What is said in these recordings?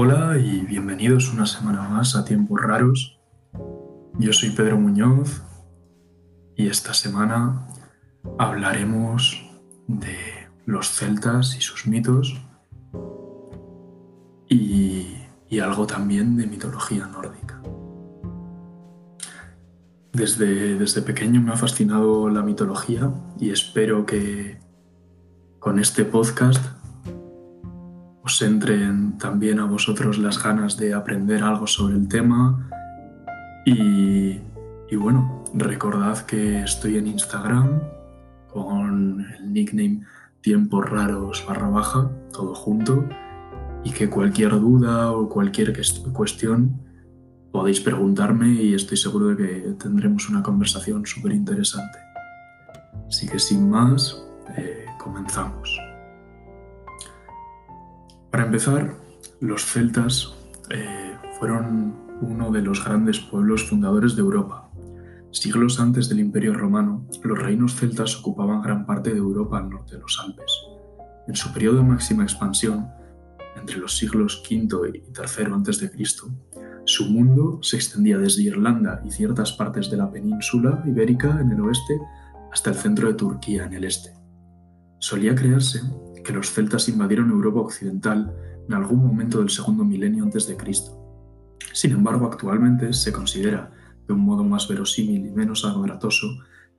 Hola y bienvenidos una semana más a Tiempos Raros. Yo soy Pedro Muñoz y esta semana hablaremos de los celtas y sus mitos y, algo también de mitología nórdica. Desde, desde pequeño me ha fascinado la mitología y espero que con este podcast os entren también a vosotros las ganas de aprender algo sobre el tema. Y, bueno, recordad que estoy en Instagram con el nickname tiempos raros barra baja, todo junto, y que cualquier duda o cualquier cuestión podéis preguntarme y estoy seguro de que tendremos una conversación súper interesante. Así que sin más, eh, comenzamos. Para empezar, los celtas eh, fueron uno de los grandes pueblos fundadores de Europa. Siglos antes del Imperio Romano, los reinos celtas ocupaban gran parte de Europa al norte de los Alpes. En su periodo de máxima expansión, entre los siglos V y III a.C., su mundo se extendía desde Irlanda y ciertas partes de la península ibérica en el oeste hasta el centro de Turquía en el este. Solía creerse que los celtas invadieron Europa occidental en algún momento del segundo milenio antes de Cristo. Sin embargo, actualmente se considera, de un modo más verosímil y menos abaratoso,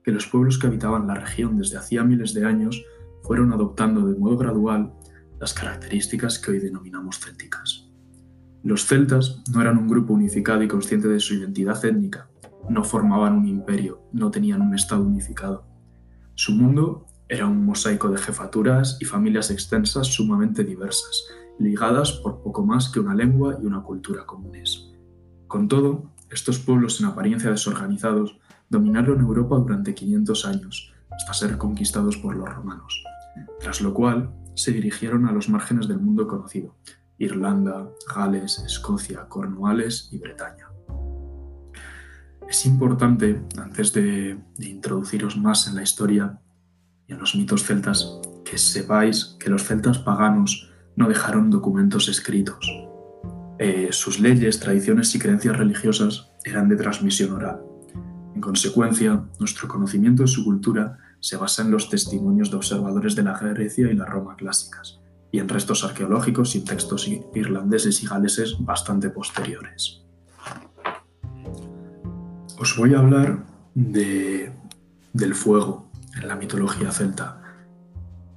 que los pueblos que habitaban la región desde hacía miles de años fueron adoptando de modo gradual las características que hoy denominamos célticas. Los celtas no eran un grupo unificado y consciente de su identidad étnica, no formaban un imperio, no tenían un estado unificado. Su mundo era un mosaico de jefaturas y familias extensas sumamente diversas, ligadas por poco más que una lengua y una cultura comunes. Con todo, estos pueblos en apariencia desorganizados dominaron Europa durante 500 años, hasta ser conquistados por los romanos, tras lo cual se dirigieron a los márgenes del mundo conocido, Irlanda, Gales, Escocia, Cornualles y Bretaña. Es importante, antes de, de introduciros más en la historia, en los mitos celtas que sepáis que los celtas paganos no dejaron documentos escritos. Eh, sus leyes, tradiciones y creencias religiosas eran de transmisión oral. En consecuencia, nuestro conocimiento de su cultura se basa en los testimonios de observadores de la Grecia y la Roma clásicas, y en restos arqueológicos y textos irlandeses y galeses bastante posteriores. Os voy a hablar de, del fuego, en la mitología celta,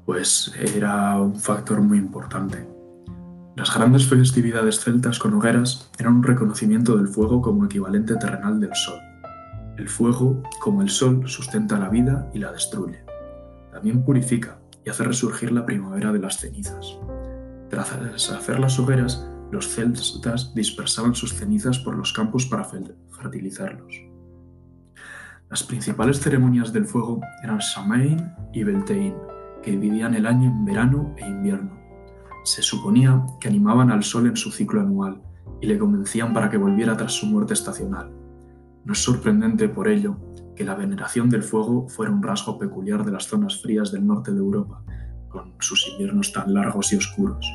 pues era un factor muy importante. Las grandes festividades celtas con hogueras eran un reconocimiento del fuego como equivalente terrenal del sol. El fuego, como el sol, sustenta la vida y la destruye. También purifica y hace resurgir la primavera de las cenizas. Tras hacer las hogueras, los celtas dispersaban sus cenizas por los campos para fertilizarlos. Las principales ceremonias del fuego eran Samain y Beltane, que dividían el año en verano e invierno. Se suponía que animaban al sol en su ciclo anual y le convencían para que volviera tras su muerte estacional. No es sorprendente por ello que la veneración del fuego fuera un rasgo peculiar de las zonas frías del norte de Europa, con sus inviernos tan largos y oscuros.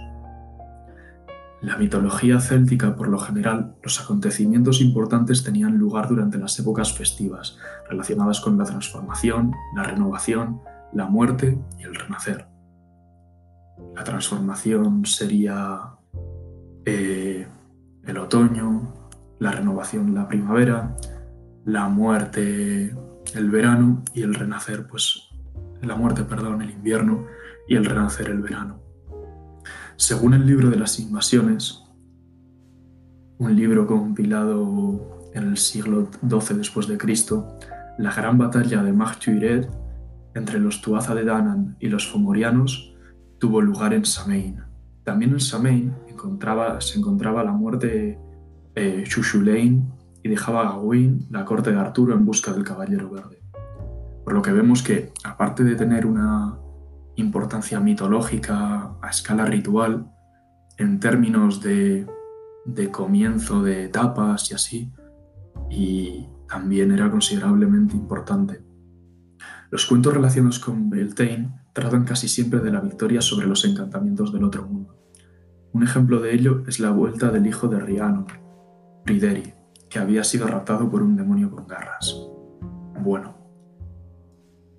La mitología céltica, por lo general, los acontecimientos importantes tenían lugar durante las épocas festivas, relacionadas con la transformación, la renovación, la muerte y el renacer. La transformación sería eh, el otoño, la renovación la primavera, la muerte el verano y el renacer, pues la muerte, perdón, el invierno y el renacer el verano. Según el libro de las invasiones, un libro compilado en el siglo XII después de Cristo, la gran batalla de Magtuired entre los Tuatha de Danann y los Fomorianos tuvo lugar en Samain. También en Samain se encontraba la muerte de eh, y dejaba a Gawain la corte de Arturo en busca del Caballero Verde. Por lo que vemos que, aparte de tener una importancia mitológica a escala ritual, en términos de, comienzo de etapas y así, y también era considerablemente importante. Los cuentos relacionados con Beltane tratan casi siempre de la victoria sobre los encantamientos del otro mundo. Un ejemplo de ello es la vuelta del hijo de Riano, Rideri, que había sido raptado por un demonio con garras. Bueno,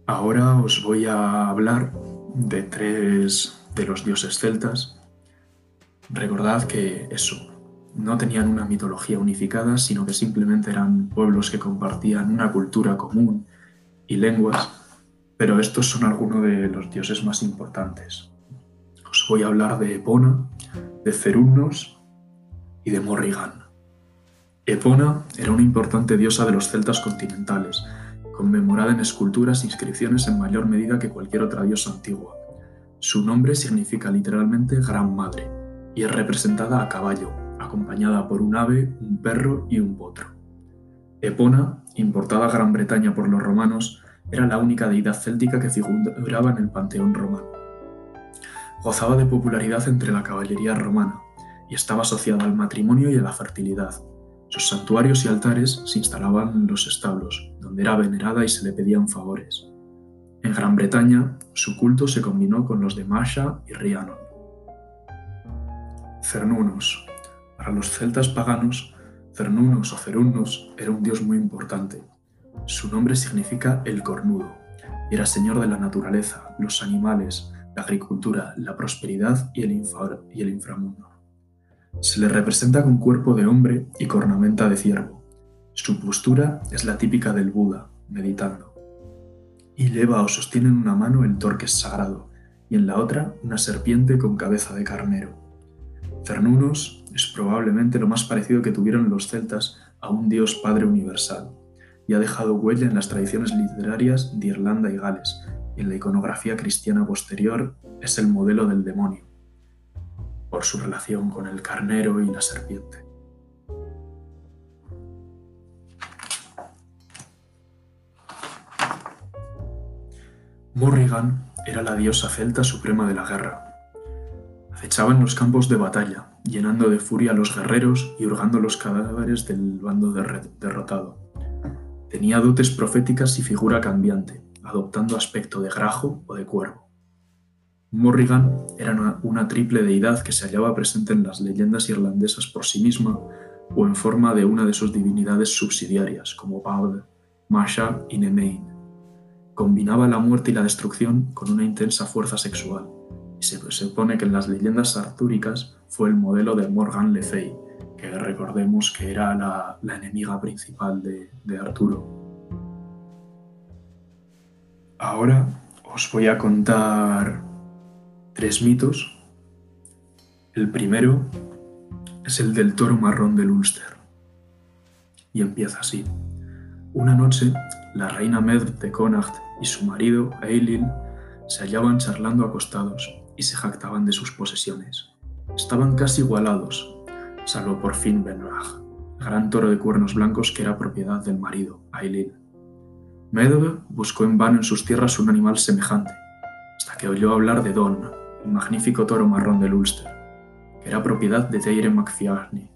ahora os voy a hablar de tres de los dioses celtas. Recordad que eso, no tenían una mitología unificada, sino que simplemente eran pueblos que compartían una cultura común y lenguas, pero estos son algunos de los dioses más importantes. Os voy a hablar de Epona, de Cerunnos y de Morrigan. Epona era una importante diosa de los celtas continentales, conmemorada en esculturas e inscripciones en mayor medida que cualquier otra diosa antigua. Su nombre significa literalmente Gran Madre y es representada a caballo, acompañada por un ave, un perro y un potro. Epona, importada a Gran Bretaña por los romanos, era la única deidad céltica que figuraba en el panteón romano. Gozaba de popularidad entre la caballería romana y estaba asociada al matrimonio y a la fertilidad. Sus santuarios y altares se instalaban en los establos, era venerada y se le pedían favores. En Gran Bretaña, su culto se combinó con los de Masha y Rhiannon. Cernunnos. Para los celtas paganos, Cernunnos o Cerunnos era un dios muy importante. Su nombre significa el cornudo y era señor de la naturaleza, los animales, la agricultura, la prosperidad y el inframundo. Se le representa con cuerpo de hombre y cornamenta de ciervo. Su postura es la típica del Buda, meditando. Y lleva o sostiene en una mano el torques sagrado y en la otra una serpiente con cabeza de carnero. Cernunos es probablemente lo más parecido que tuvieron los celtas a un dios padre universal, y ha dejado huella en las tradiciones literarias de Irlanda y Gales, y en la iconografía cristiana posterior es el modelo del demonio, por su relación con el carnero y la serpiente. Morrigan era la diosa celta suprema de la guerra, Acechaba en los campos de batalla, llenando de furia a los guerreros y hurgando los cadáveres del bando derrotado. Tenía dotes proféticas y figura cambiante, adoptando aspecto de grajo o de cuervo. Morrigan era una, triple deidad que se hallaba presente en las leyendas irlandesas por sí misma o en forma de una de sus divinidades subsidiarias, como Paul, Masha y Nemein. Combinaba la muerte y la destrucción con una intensa fuerza sexual y se supone que en las leyendas artúricas fue el modelo de Morgan Le Fay, que recordemos que era la, enemiga principal de, de Arturo. Ahora os voy a contar tres mitos. El primero es el del toro marrón del Ulster. Y empieza así. Una noche, la reina Medb de Connacht y su marido, Eilil, se hallaban charlando acostados y se jactaban de sus posesiones. Estaban casi igualados, salvo por fin Benrag, gran toro de cuernos blancos que era propiedad del marido, Ailil. Medb buscó en vano en sus tierras un animal semejante, hasta que oyó hablar de Don, el magnífico toro marrón del Ulster, que era propiedad de Deire MacFiarney.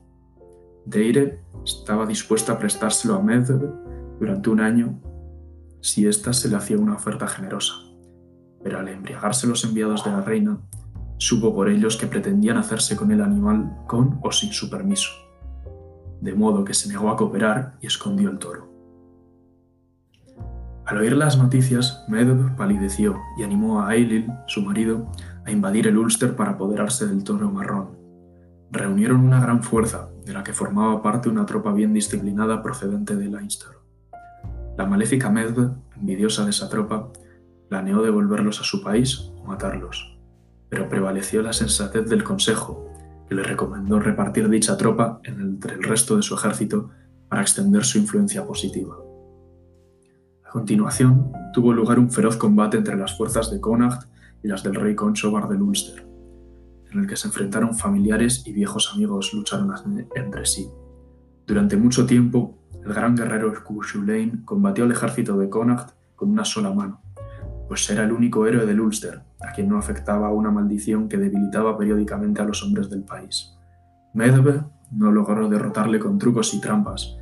Deire estaba dispuesta a prestárselo a Medb durante un año si ésta se le hacía una oferta generosa pero al embriagarse los enviados de la reina, supo por ellos que pretendían hacerse con el animal con o sin su permiso, de modo que se negó a cooperar y escondió el toro. Al oír las noticias, Medb palideció y animó a Ailil, su marido, a invadir el Ulster para apoderarse del toro marrón. Reunieron una gran fuerza, de la que formaba parte una tropa bien disciplinada procedente de Leinster. La maléfica Medb, envidiosa de esa tropa, planeó devolverlos a su país o matarlos, pero prevaleció la sensatez del Consejo, que le recomendó repartir dicha tropa entre el resto de su ejército para extender su influencia positiva. A continuación, tuvo lugar un feroz combate entre las fuerzas de Connacht y las del rey Conchobar del Ulster, en el que se enfrentaron familiares y viejos amigos lucharon entre sí. Durante mucho tiempo, el gran guerrero Cuchulain combatió al ejército de Connacht con una sola mano, pues era el único héroe del Ulster, a quien no afectaba una maldición que debilitaba periódicamente a los hombres del país. Medb no logró derrotarle con trucos y trampas,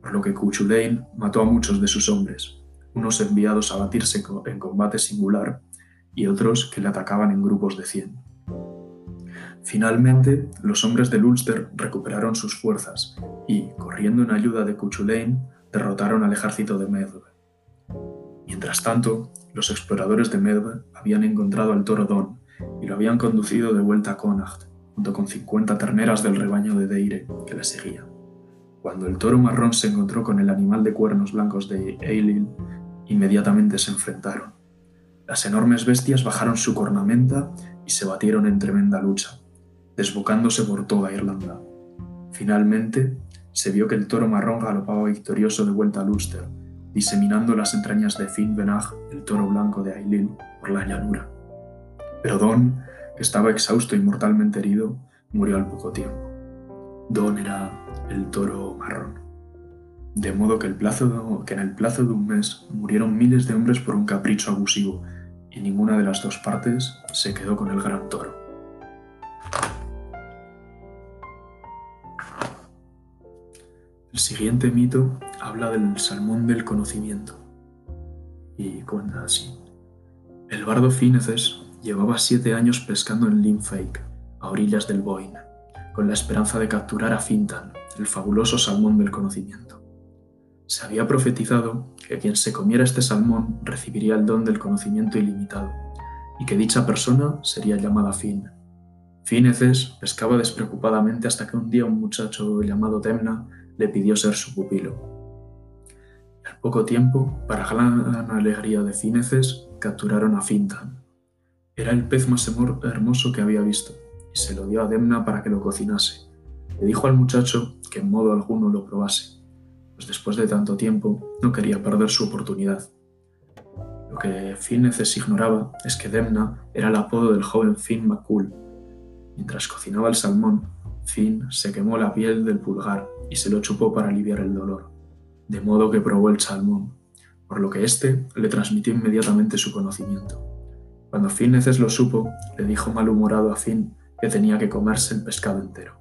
por lo que Cuchulain mató a muchos de sus hombres, unos enviados a batirse en combate singular y otros que le atacaban en grupos de cien. Finalmente, los hombres del Ulster recuperaron sus fuerzas y, corriendo en ayuda de Cuchulain, derrotaron al ejército de Medb. Mientras tanto, los exploradores de Medb habían encontrado al toro Don y lo habían conducido de vuelta a Connacht, junto con 50 terneras del rebaño de Deire que le seguían. Cuando el toro marrón se encontró con el animal de cuernos blancos de Eilil, inmediatamente se enfrentaron. Las enormes bestias bajaron su cornamenta y se batieron en tremenda lucha, desbocándose por toda Irlanda. Finalmente, se vio que el toro marrón galopaba victorioso de vuelta a Ulster, diseminando las entrañas de Finn Benach, el toro blanco de Ailil, por la llanura. Pero Don, que estaba exhausto y mortalmente herido, murió al poco tiempo. Don era el toro marrón. De modo que, el plazo que en el plazo de un mes murieron miles de hombres por un capricho abusivo, y ninguna de las dos partes se quedó con el gran toro. El siguiente mito habla del salmón del conocimiento y cuenta así. El bardo Fineces llevaba siete años pescando en Linfake, a orillas del Boyne, con la esperanza de capturar a Fintan, el fabuloso salmón del conocimiento. Se había profetizado que quien se comiera este salmón recibiría el don del conocimiento ilimitado y que dicha persona sería llamada Fin. Fineces pescaba despreocupadamente hasta que un día un muchacho llamado Temna le pidió ser su pupilo. Al poco tiempo, para gran alegría de Fineces, capturaron a Fintan. Era el pez más hermoso que había visto, y se lo dio a Demna para que lo cocinase. Le dijo al muchacho que en modo alguno lo probase, pues después de tanto tiempo no quería perder su oportunidad. Lo que Fineces ignoraba es que Demna era el apodo del joven Finn McCool. Mientras cocinaba el salmón, Finn se quemó la piel del pulgar y se lo chupó para aliviar el dolor, de modo que probó el salmón, por lo que éste le transmitió inmediatamente su conocimiento. Cuando Finn Neces lo supo, le dijo malhumorado a Finn que tenía que comerse el pescado entero.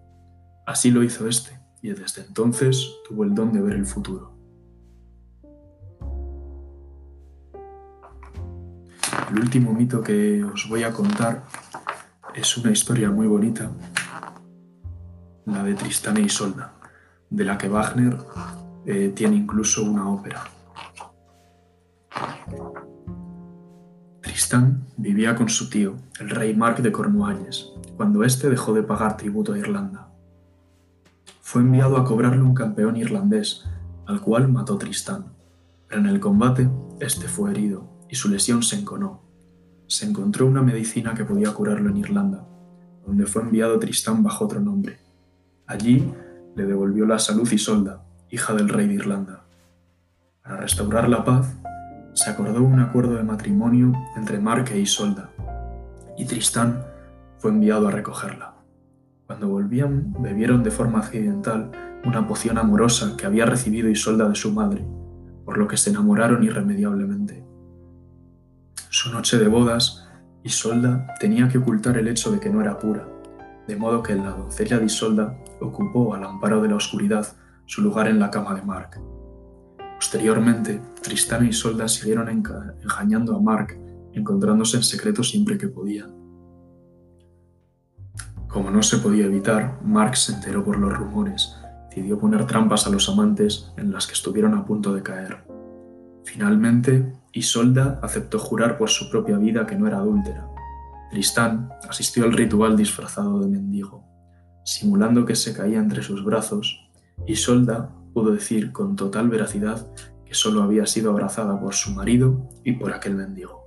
Así lo hizo éste, y desde entonces tuvo el don de ver el futuro. El último mito que os voy a contar es una historia muy bonita la de Tristán e Isolda, de la que Wagner eh, tiene incluso una ópera. Tristán vivía con su tío, el rey Mark de Cornualles, cuando éste dejó de pagar tributo a Irlanda. Fue enviado a cobrarle un campeón irlandés, al cual mató Tristán, pero en el combate éste fue herido y su lesión se enconó. Se encontró una medicina que podía curarlo en Irlanda, donde fue enviado Tristán bajo otro nombre, Allí le devolvió la salud Isolda, hija del rey de Irlanda. Para restaurar la paz, se acordó un acuerdo de matrimonio entre Mark e Isolda, y Tristán fue enviado a recogerla. Cuando volvían, bebieron de forma accidental una poción amorosa que había recibido Isolda de su madre, por lo que se enamoraron irremediablemente. Su noche de bodas, Isolda tenía que ocultar el hecho de que no era pura, de modo que la doncella de Isolda ocupó al amparo de la oscuridad su lugar en la cama de Mark. Posteriormente, Tristán y Isolda siguieron engañando a Mark, encontrándose en secreto siempre que podían. Como no se podía evitar, Mark se enteró por los rumores, decidió poner trampas a los amantes en las que estuvieron a punto de caer. Finalmente, Isolda aceptó jurar por su propia vida que no era adúltera. Tristán asistió al ritual disfrazado de mendigo simulando que se caía entre sus brazos, y Solda pudo decir con total veracidad que solo había sido abrazada por su marido y por aquel mendigo.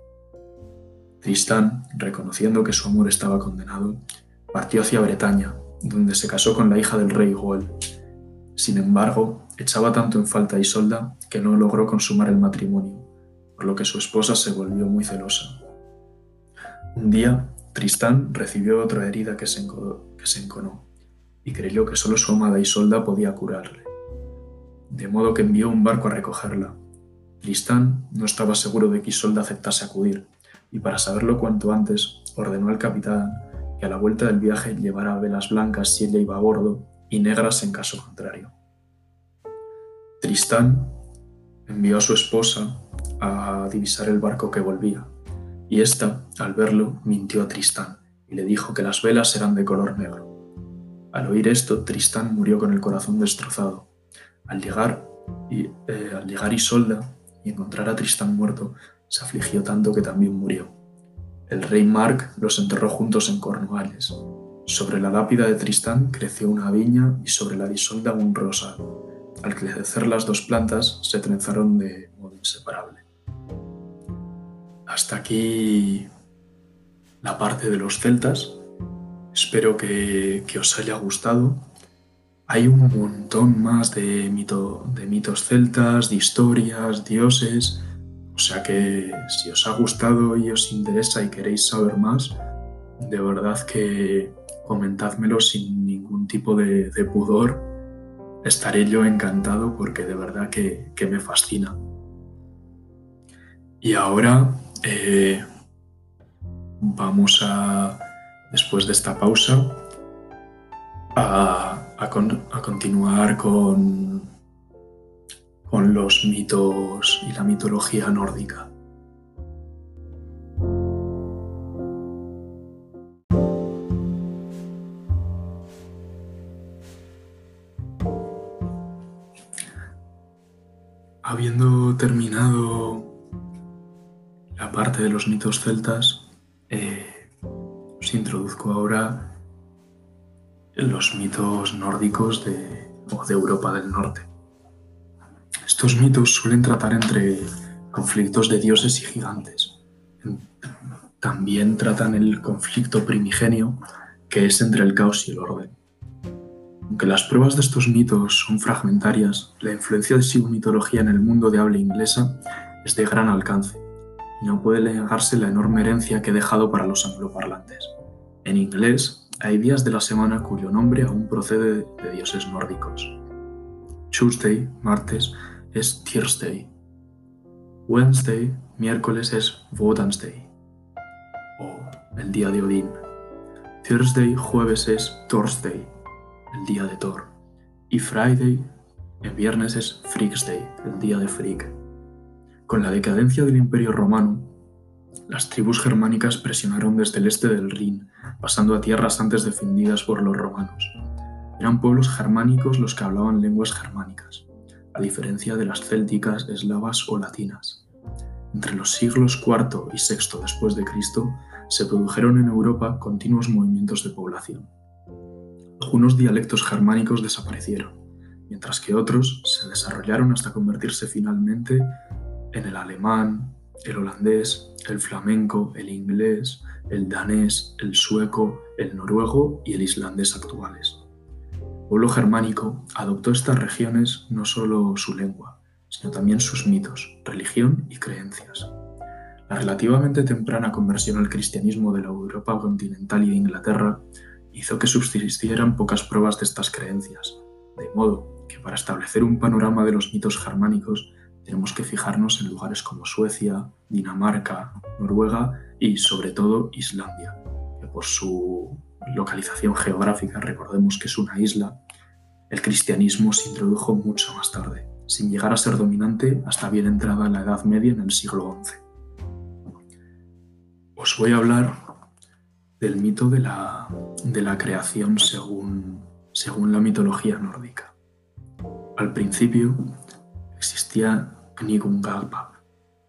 Tristán, reconociendo que su amor estaba condenado, partió hacia Bretaña, donde se casó con la hija del rey Goel. Sin embargo, echaba tanto en falta a Isolda que no logró consumar el matrimonio, por lo que su esposa se volvió muy celosa. Un día, Tristán recibió otra herida que se, que se enconó y creyó que solo su amada Isolda podía curarle. De modo que envió un barco a recogerla. Tristán no estaba seguro de que Isolda aceptase acudir, y para saberlo cuanto antes, ordenó al capitán que a la vuelta del viaje llevara velas blancas si ella iba a bordo y negras en caso contrario. Tristán envió a su esposa a divisar el barco que volvía, y ésta, al verlo, mintió a Tristán y le dijo que las velas eran de color negro. Al oír esto, Tristán murió con el corazón destrozado. Al llegar, y, eh, al llegar Isolda y encontrar a Tristán muerto, se afligió tanto que también murió. El rey Mark los enterró juntos en Cornualles. Sobre la lápida de Tristán creció una viña y sobre la de Isolda un rosa. Al crecer las dos plantas se trenzaron de modo inseparable. Hasta aquí la parte de los celtas. Espero que, os haya gustado. Hay un montón más de, mito, de mitos celtas, de historias, dioses. O sea que si os ha gustado y os interesa y queréis saber más, de verdad que comentádmelo sin ningún tipo de, pudor. Estaré yo encantado porque de verdad que, me fascina. Y ahora eh, vamos a, después de esta pausa, a, continuar con, con los mitos y la mitología nórdica. Habiendo terminado la parte de los mitos celtas, introduzco ahora los mitos nórdicos de, de Europa del Norte. Estos mitos suelen tratar entre conflictos de dioses y gigantes. También tratan el conflicto primigenio que es entre el caos y el orden. Aunque las pruebas de estos mitos son fragmentarias, la influencia de su mitología en el mundo de habla inglesa es de gran alcance y no puede negarse la enorme herencia que ha dejado para los angloparlantes. En inglés, hay días de la semana cuyo nombre aún procede de dioses nórdicos. Tuesday, martes, es Thursday. Wednesday, miércoles, es Wodansday, o el día de Odín. Thursday, jueves, es Thursday, el día de Thor. Y Friday, el viernes, es Day, el día de Frigg. Con la decadencia del Imperio Romano, las tribus germánicas presionaron desde el este del Rin, pasando a tierras antes defendidas por los romanos. Eran pueblos germánicos los que hablaban lenguas germánicas, a diferencia de las célticas, eslavas o latinas. Entre los siglos IV y VI después de Cristo se produjeron en Europa continuos movimientos de población. Algunos dialectos germánicos desaparecieron, mientras que otros se desarrollaron hasta convertirse finalmente en el alemán, el holandés, el flamenco, el inglés, el danés, el sueco, el noruego y el islandés actuales. El pueblo germánico adoptó estas regiones no solo su lengua, sino también sus mitos, religión y creencias. La relativamente temprana conversión al cristianismo de la Europa continental y de Inglaterra hizo que subsistieran pocas pruebas de estas creencias, de modo que para establecer un panorama de los mitos germánicos tenemos que fijarnos en lugares como Suecia, Dinamarca, Noruega y sobre todo Islandia, que por su localización geográfica, recordemos que es una isla, el cristianismo se introdujo mucho más tarde, sin llegar a ser dominante hasta bien entrada en la Edad Media en el siglo XI. Os voy a hablar del mito de la, de la creación según, según la mitología nórdica. Al principio, existía Knigungalpa,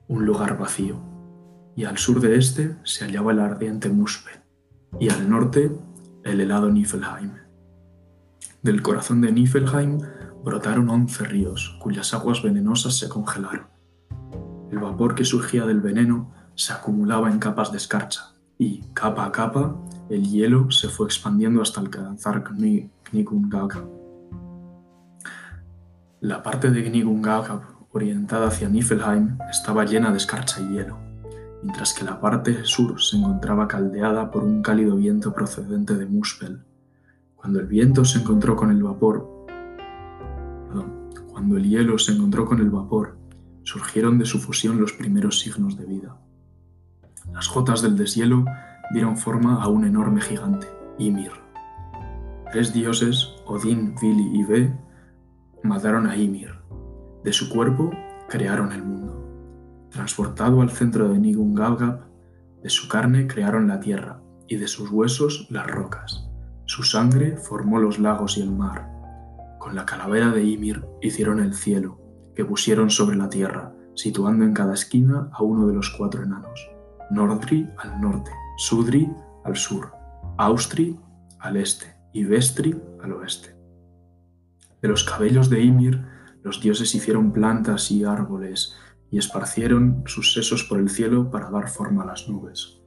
un lugar vacío, y al sur de este se hallaba el ardiente Muspel, y al norte el helado Niflheim. Del corazón de Niflheim brotaron once ríos, cuyas aguas venenosas se congelaron. El vapor que surgía del veneno se acumulaba en capas de escarcha, y, capa a capa, el hielo se fue expandiendo hasta alcanzar Knigungalpa la parte de Gnigungagab, orientada hacia Niflheim, estaba llena de escarcha y hielo, mientras que la parte sur se encontraba caldeada por un cálido viento procedente de Muspel. Cuando el viento se encontró con el vapor, cuando el hielo se encontró con el vapor, surgieron de su fusión los primeros signos de vida. Las gotas del deshielo dieron forma a un enorme gigante, Ymir. Tres dioses, Odín, Vili y Ve, mataron a Ymir. De su cuerpo crearon el mundo. Transportado al centro de Nigungalgap, de su carne crearon la tierra, y de sus huesos las rocas. Su sangre formó los lagos y el mar. Con la calavera de Ymir hicieron el cielo, que pusieron sobre la tierra, situando en cada esquina a uno de los cuatro enanos. Nordri al norte, Sudri al sur, Austri al este y Vestri al oeste. De los cabellos de Ymir, los dioses hicieron plantas y árboles y esparcieron sus sesos por el cielo para dar forma a las nubes.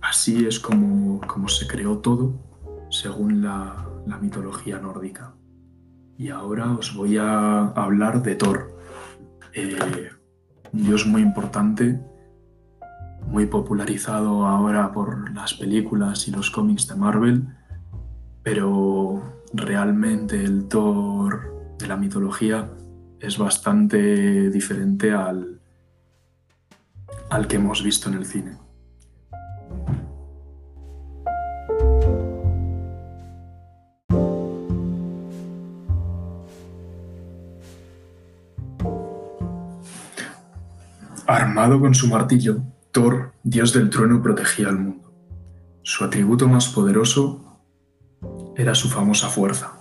Así es como, como se creó todo según la, la mitología nórdica. Y ahora os voy a hablar de Thor, eh, un dios muy importante, muy popularizado ahora por las películas y los cómics de Marvel, pero realmente el Thor de la mitología es bastante diferente al, al que hemos visto en el cine. Armado con su martillo, Thor, dios del trueno, protegía al mundo. Su atributo más poderoso era su famosa fuerza,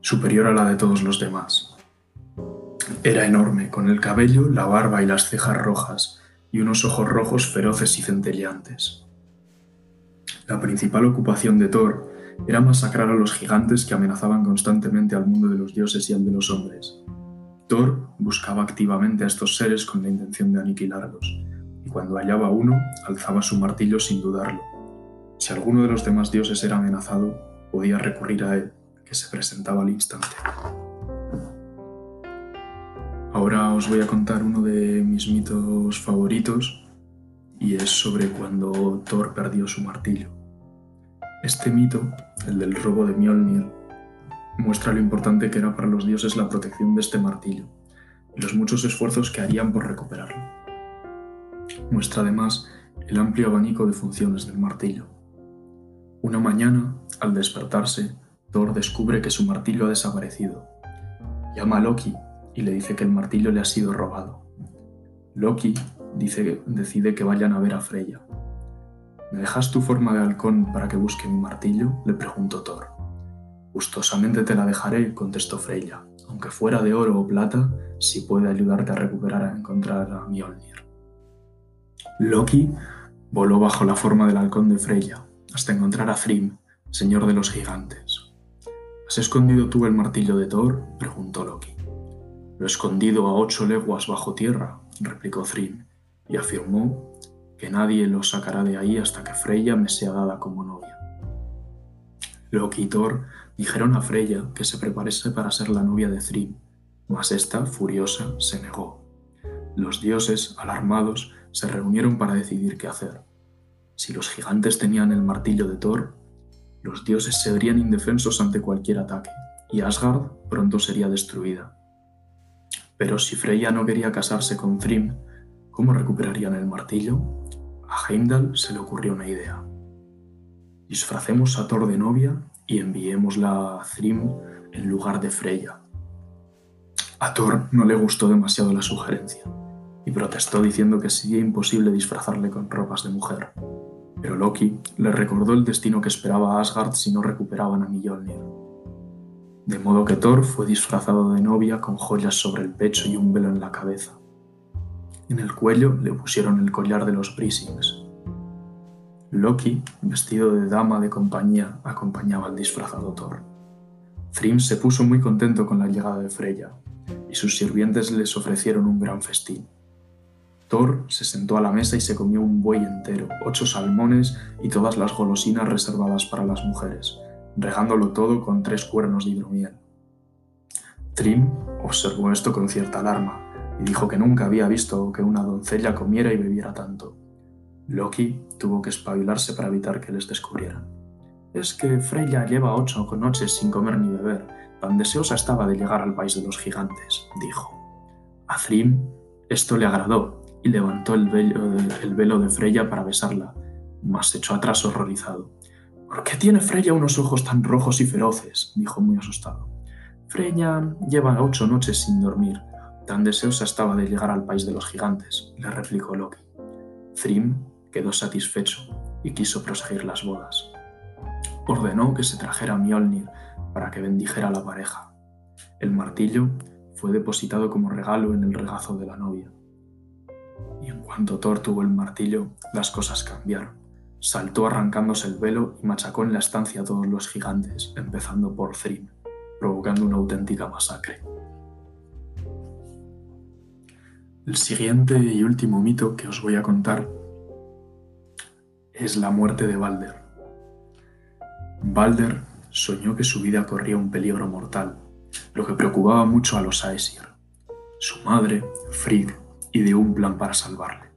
superior a la de todos los demás. Era enorme, con el cabello, la barba y las cejas rojas, y unos ojos rojos feroces y centelleantes. La principal ocupación de Thor era masacrar a los gigantes que amenazaban constantemente al mundo de los dioses y al de los hombres. Thor buscaba activamente a estos seres con la intención de aniquilarlos, y cuando hallaba uno, alzaba su martillo sin dudarlo. Si alguno de los demás dioses era amenazado, podía recurrir a él, que se presentaba al instante. Ahora os voy a contar uno de mis mitos favoritos y es sobre cuando Thor perdió su martillo. Este mito, el del robo de Mjolnir, muestra lo importante que era para los dioses la protección de este martillo y los muchos esfuerzos que harían por recuperarlo. Muestra además el amplio abanico de funciones del martillo. Una mañana, al despertarse, Thor descubre que su martillo ha desaparecido. Llama a Loki y le dice que el martillo le ha sido robado. Loki dice, decide que vayan a ver a Freya. ¿Me dejas tu forma de halcón para que busque mi martillo? le preguntó Thor. Gustosamente te la dejaré, contestó Freya, aunque fuera de oro o plata, si puede ayudarte a recuperar a encontrar a Mjolnir. Loki voló bajo la forma del halcón de Freya, hasta encontrar a Thrym, señor de los gigantes. ¿Has escondido tú el martillo de Thor? preguntó Loki. Lo he escondido a ocho leguas bajo tierra, replicó Thrym, y afirmó que nadie lo sacará de ahí hasta que Freya me sea dada como novia. Loki y Thor dijeron a Freya que se preparase para ser la novia de Thrym, mas esta, furiosa, se negó. Los dioses, alarmados, se reunieron para decidir qué hacer. Si los gigantes tenían el martillo de Thor, los dioses se verían indefensos ante cualquier ataque, y Asgard pronto sería destruida. Pero si Freya no quería casarse con Thrym, ¿cómo recuperarían el martillo? A Heimdall se le ocurrió una idea. Disfracemos a Thor de novia y enviémosla a Thrym en lugar de Freya. A Thor no le gustó demasiado la sugerencia y protestó diciendo que sería imposible disfrazarle con ropas de mujer. Pero Loki le recordó el destino que esperaba a Asgard si no recuperaban a Mjolnir. De modo que Thor fue disfrazado de novia con joyas sobre el pecho y un velo en la cabeza. En el cuello le pusieron el collar de los Brisings. Loki, vestido de dama de compañía, acompañaba al disfrazado Thor. Thrym se puso muy contento con la llegada de Freya, y sus sirvientes les ofrecieron un gran festín. Thor se sentó a la mesa y se comió un buey entero, ocho salmones y todas las golosinas reservadas para las mujeres, regándolo todo con tres cuernos de hidromiel. Trim observó esto con cierta alarma y dijo que nunca había visto que una doncella comiera y bebiera tanto. Loki tuvo que espabilarse para evitar que les descubrieran. Es que Freya lleva ocho noches sin comer ni beber, tan deseosa estaba de llegar al país de los gigantes, dijo. A Thrym esto le agradó y levantó el velo, el velo de Freya para besarla, mas se echó atrás horrorizado. ¿Por qué tiene Freya unos ojos tan rojos y feroces? dijo muy asustado. Freya lleva ocho noches sin dormir. Tan deseosa estaba de llegar al país de los gigantes, le replicó Loki. Thrym quedó satisfecho y quiso proseguir las bodas. Ordenó que se trajera Mjolnir para que bendijera a la pareja. El martillo fue depositado como regalo en el regazo de la novia. Y en cuanto Thor tuvo el martillo, las cosas cambiaron. Saltó arrancándose el velo y machacó en la estancia a todos los gigantes, empezando por Thrym, provocando una auténtica masacre. El siguiente y último mito que os voy a contar es la muerte de Balder. Balder soñó que su vida corría un peligro mortal, lo que preocupaba mucho a los Aesir. Su madre, Frigg, ideó un plan para salvarle.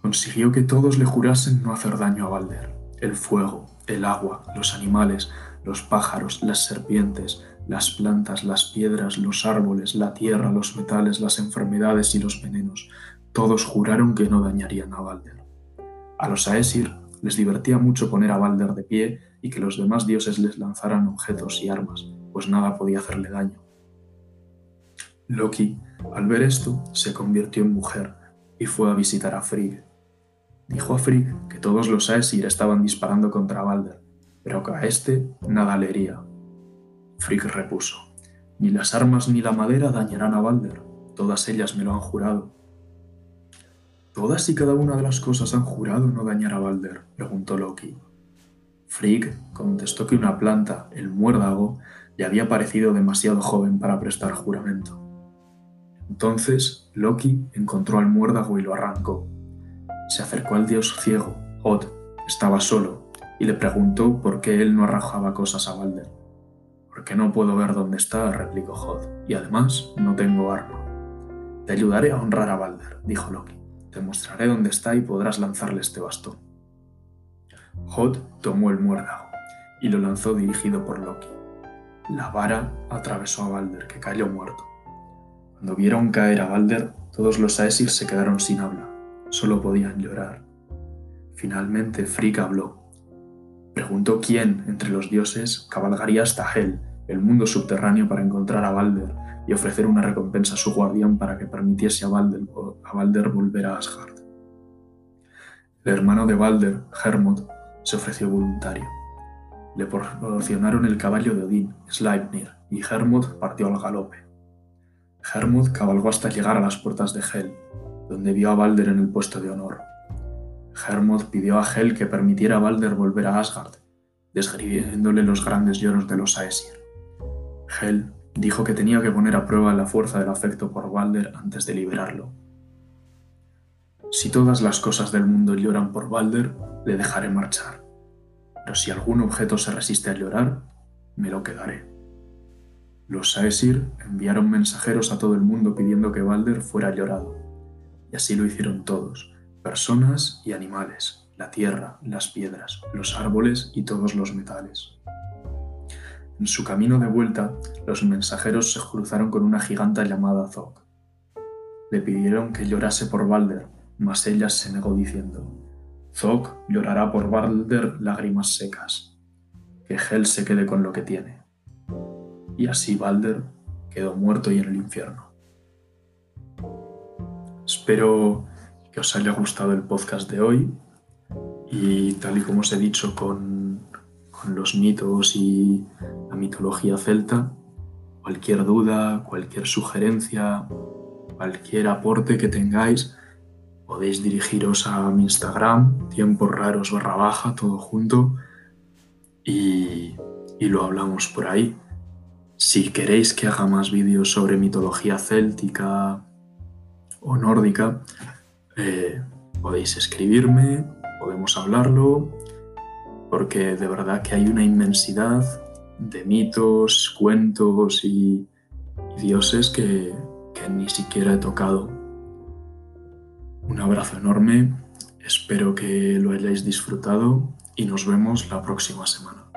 Consiguió que todos le jurasen no hacer daño a Balder. El fuego, el agua, los animales, los pájaros, las serpientes, las plantas, las piedras, los árboles, la tierra, los metales, las enfermedades y los venenos, todos juraron que no dañarían a Balder. A los Aesir les divertía mucho poner a Balder de pie y que los demás dioses les lanzaran objetos y armas, pues nada podía hacerle daño. Loki, al ver esto, se convirtió en mujer y fue a visitar a Frigg. Dijo a Frigg que todos los Aesir estaban disparando contra Balder, pero que a este nada le hería. Frigg repuso, ni las armas ni la madera dañarán a Balder, todas ellas me lo han jurado. ¿Todas y cada una de las cosas han jurado no dañar a Balder? preguntó Loki. Frigg contestó que una planta, el muérdago, le había parecido demasiado joven para prestar juramento. Entonces Loki encontró al muérdago y lo arrancó. Se acercó al dios ciego, Hod, estaba solo, y le preguntó por qué él no arrojaba cosas a Balder. Porque no puedo ver dónde está, replicó Hod, y además no tengo arma. Te ayudaré a honrar a Balder, dijo Loki. Te mostraré dónde está y podrás lanzarle este bastón. Hod tomó el muérdago y lo lanzó dirigido por Loki. La vara atravesó a Balder, que cayó muerto. Cuando vieron caer a Balder, todos los Aesir se quedaron sin habla. Solo podían llorar. Finalmente Frigg habló. Preguntó quién, entre los dioses, cabalgaría hasta Hel, el mundo subterráneo, para encontrar a Balder y ofrecer una recompensa a su guardián para que permitiese a Balder, a Balder volver a Asgard. El hermano de Balder, Hermod, se ofreció voluntario. Le proporcionaron el caballo de Odín, Sleipnir, y Hermod partió al galope. Hermod cabalgó hasta llegar a las puertas de Hel, donde vio a Balder en el puesto de honor. Hermod pidió a Hel que permitiera a Balder volver a Asgard, describiéndole los grandes lloros de los Aesir. Hel dijo que tenía que poner a prueba la fuerza del afecto por Balder antes de liberarlo. Si todas las cosas del mundo lloran por Balder, le dejaré marchar. Pero si algún objeto se resiste a llorar, me lo quedaré. Los Aesir enviaron mensajeros a todo el mundo pidiendo que Balder fuera llorado. Y así lo hicieron todos, personas y animales, la tierra, las piedras, los árboles y todos los metales. En su camino de vuelta, los mensajeros se cruzaron con una giganta llamada Zog. Le pidieron que llorase por Balder, mas ella se negó diciendo, Zog llorará por Balder lágrimas secas, que Hel se quede con lo que tiene. Y así Balder quedó muerto y en el infierno. Espero que os haya gustado el podcast de hoy y tal y como os he dicho con, con los mitos y la mitología celta, cualquier duda, cualquier sugerencia, cualquier aporte que tengáis, podéis dirigiros a mi Instagram, tiempos raros barra baja, todo junto, y, lo hablamos por ahí. Si queréis que haga más vídeos sobre mitología céltica o nórdica, eh, podéis escribirme, podemos hablarlo, porque de verdad que hay una inmensidad de mitos, cuentos y, dioses que ni siquiera he tocado un abrazo enorme, espero que lo hayáis disfrutado y nos vemos la próxima semana.